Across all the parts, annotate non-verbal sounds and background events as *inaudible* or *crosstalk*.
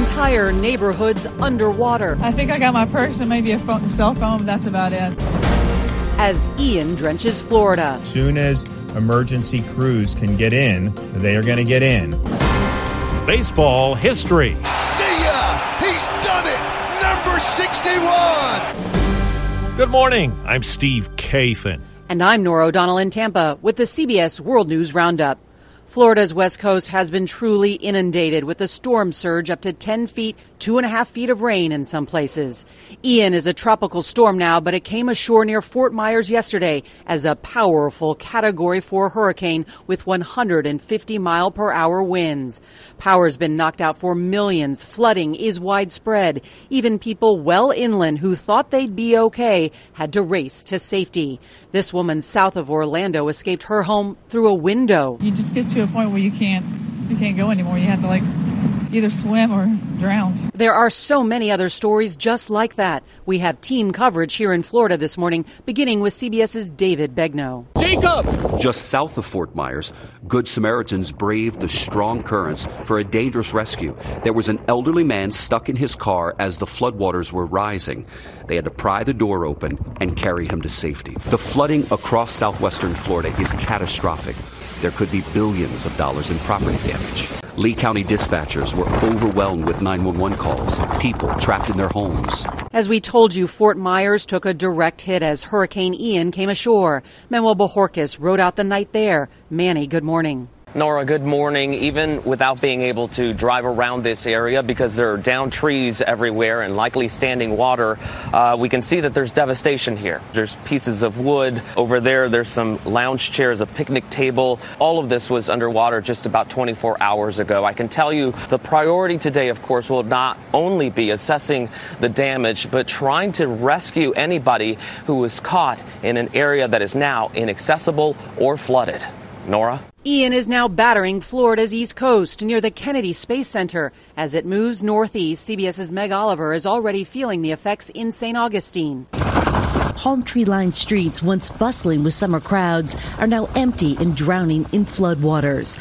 Entire neighborhoods underwater I think I got my purse and maybe a phone, cell phone. That's about it. as Ian drenches Florida. soon as emergency crews can get in, they are going to get in. Baseball history. See ya! He's done it! Number 61! Good morning. I'm Steve Kathan. And I'm Norah O'Donnell in Tampa with the CBS World News Roundup. Florida's west coast has been truly inundated with a storm surge up to 10 feet, two and a half feet of rain in some places. Ian is a tropical storm now, but it came ashore near Fort Myers yesterday as a powerful category 4 hurricane with 150 mile per hour winds. Power's been knocked out for millions. Flooding is widespread. Even people well inland who thought they'd be okay had to race to safety. This woman south of Orlando escaped her home through a window. You just get to a point where you can't you can't go anymore. You have to like either swim or drown. There are so many other stories just like that. We have team coverage here in Florida this morning, beginning with CBS's David Begnaud. Jacob! Just south of Fort Myers, Good Samaritans braved the strong currents for a dangerous rescue. There was an elderly man stuck in his car as the floodwaters were rising. They had to pry the door open and carry him to safety. The flooding across southwestern Florida is catastrophic. There could be billions of dollars in property damage. Lee County dispatchers were overwhelmed with 911 calls, people trapped in their homes. As we told you, Fort Myers took a direct hit as Hurricane Ian came ashore. Manuel Bojorquez rode out the night there. Manny, good morning. Norah, good morning. Even without being able to drive around this area because there are down trees everywhere and likely standing water, uh, we can see that there's devastation here. There's pieces of wood over there. There's some lounge chairs, a picnic table. All of this was underwater just about 24 hours ago. I can tell you the priority today, of course, will not only be assessing the damage, but trying to rescue anybody who was caught in an area that is now inaccessible or flooded. Norah? Ian is now battering Florida's east coast near the Kennedy Space Center. As it moves northeast, CBS's Meg Oliver is already feeling the effects in St. Augustine. Palm tree lined streets, once bustling with summer crowds, are now empty and drowning in floodwaters.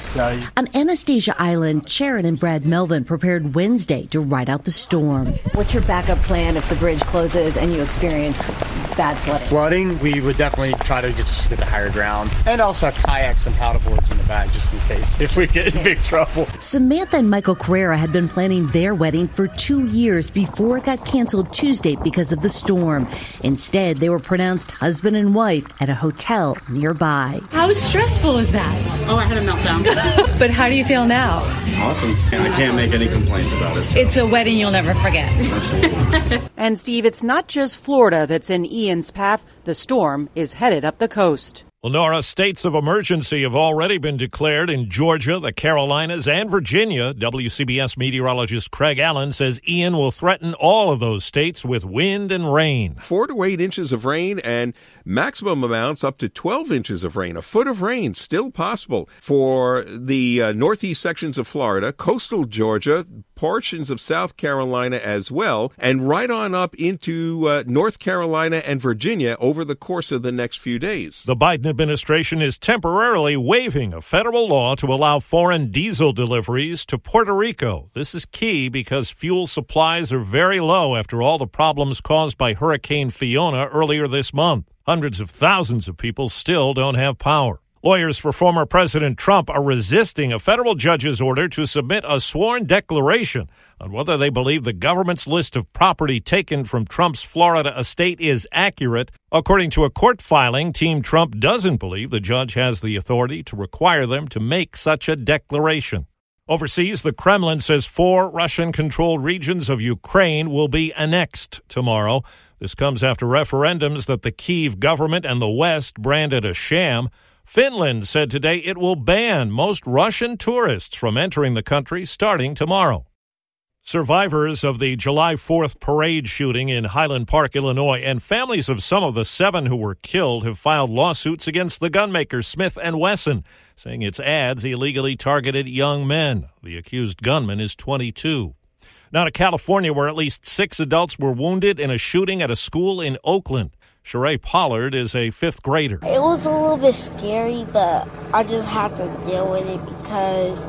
On Anastasia Island, Sharon and Brad Melvin prepared Wednesday to ride out the storm. What's your backup plan if the bridge closes and you experience bad flooding? flooding, we would definitely try to get just get to higher ground, and also have kayaks and paddleboards in the back just in case if we get in big trouble. Samantha and Michael Carrera had been planning their wedding for two years before it got canceled Tuesday because of the storm. Instead, they were pronounced husband and wife at a hotel nearby. How stressful is that? Oh, I had a meltdown. *laughs* but how do you feel now? Awesome. I can't make any complaints about it. so- It's a wedding you'll never forget. Absolutely. *laughs* And Steve, it's not just Florida that's in Ian's path. The storm is headed up the coast. Well, Norah, states of emergency have already been declared in Georgia, the Carolinas, and Virginia. WCBS meteorologist Craig Allen says Ian will threaten all of those states with wind and rain. four to eight inches of rain and maximum amounts up to 12 inches of rain. A foot of rain still possible for the uh, northeast sections of Florida, coastal Georgia, portions of South Carolina as well, and right on up into uh, North Carolina and Virginia over the course of the next few days. The Biden administration is temporarily waiving a federal law to allow foreign diesel deliveries to Puerto Rico. This is key because fuel supplies are very low after all the problems caused by Hurricane Fiona earlier this month. Hundreds of thousands of people still don't have power. Lawyers for former President Trump are resisting a federal judge's order to submit a sworn declaration on whether they believe the government's list of property taken from Trump's Florida estate is accurate. According to a court filing, Team Trump doesn't believe the judge has the authority to require them to make such a declaration. Overseas, the Kremlin says four Russian controlled regions of Ukraine will be annexed tomorrow. This comes after referendums that the Kiev government and the West branded a sham. Finland said today it will ban most Russian tourists from entering the country starting tomorrow. Survivors of the July 4th parade shooting in Highland Park, Illinois, and families of some of the seven who were killed have filed lawsuits against the gunmaker Smith and Wesson, saying its ads illegally targeted young men. The accused gunman is 22. Now to California, where at least six adults were wounded in a shooting at a school in Oakland. Sheree Pollard is a fifth grader. It was a little bit scary, but I just had to deal with it because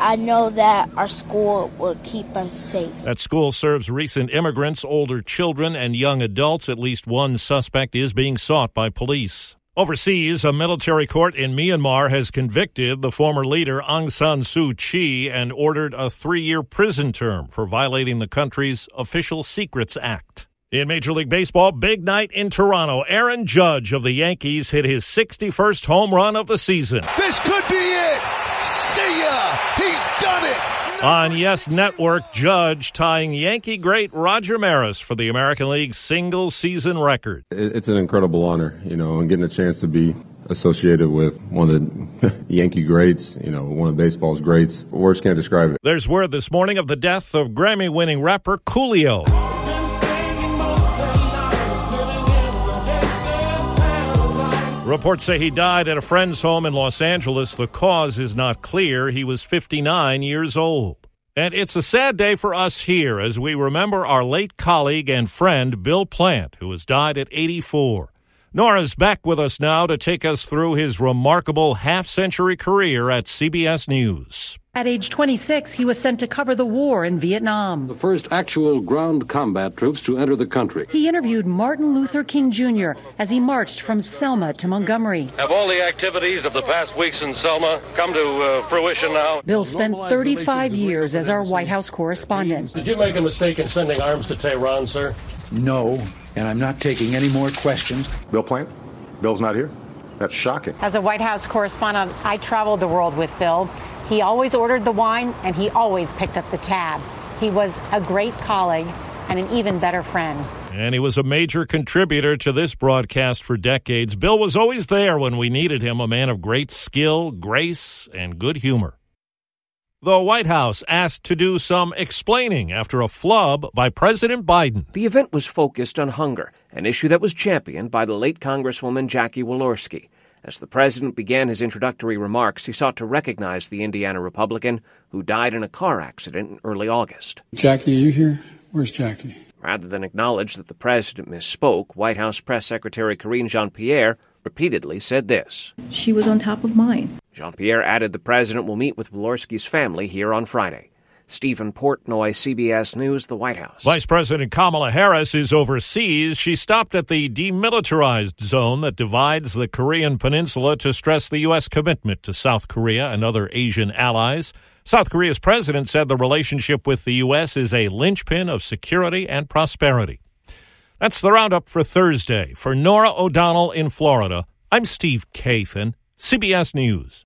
I know that our school will keep us safe. That school serves recent immigrants, older children, and young adults. At least one suspect is being sought by police. Overseas, a military court in Myanmar has convicted the former leader Aung San Suu Kyi and ordered a three year prison term for violating the country's Official Secrets Act. In Major League Baseball, big night in Toronto. Aaron Judge of the Yankees hit his 61st home run of the season. This could be it. See ya. He's done it. On Yes Network, Judge tying Yankee great Roger Maris for the American League's single season record. It's an incredible honor, you know, and getting a chance to be associated with one of the *laughs* Yankee greats, you know, one of baseball's greats. Words can't describe it. There's word this morning of the death of Grammy winning rapper Coolio. Reports say he died at a friend's home in Los Angeles. The cause is not clear. He was 59 years old. And it's a sad day for us here as we remember our late colleague and friend Bill Plante, who has died at 84. Norah's back with us now to take us through his remarkable half century career at CBS News. At age 26, he was sent to cover the war in Vietnam. The first actual ground combat troops to enter the country. He interviewed Martin Luther King Jr. as he marched from Selma to Montgomery. Have all the activities of the past weeks in Selma come to uh, fruition now? Bill spent 35 years as our White House correspondent. Did you make a mistake in sending arms to Tehran, sir? No, and I'm not taking any more questions. Bill Plante? Bill's not here? That's shocking. As a White House correspondent, I traveled the world with Bill. He always ordered the wine and he always picked up the tab. He was a great colleague and an even better friend. And he was a major contributor to this broadcast for decades. Bill was always there when we needed him, a man of great skill, grace, and good humor. The White House asked to do some explaining after a flub by President Biden. The event was focused on hunger, an issue that was championed by the late Congresswoman Jackie Walorski. As the president began his introductory remarks, he sought to recognize the Indiana Republican who died in a car accident in early August. Jackie, are you here? Where's Jackie? Rather than acknowledge that the president misspoke, White House Press Secretary Karine Jean Pierre repeatedly said this. She was on top of mine. Jean Pierre added the president will meet with Walorski's family here on Friday. Steven Portnoy, CBS News, the White House. Vice President Kamala Harris is overseas. She stopped at the demilitarized zone that divides the Korean peninsula to stress the U.S. commitment to South Korea and other Asian allies. South Korea's president said the relationship with the U.S. is a linchpin of security and prosperity. That's the roundup for Thursday. For Norah O'Donnell in Florida, I'm Steve Kathan, CBS News.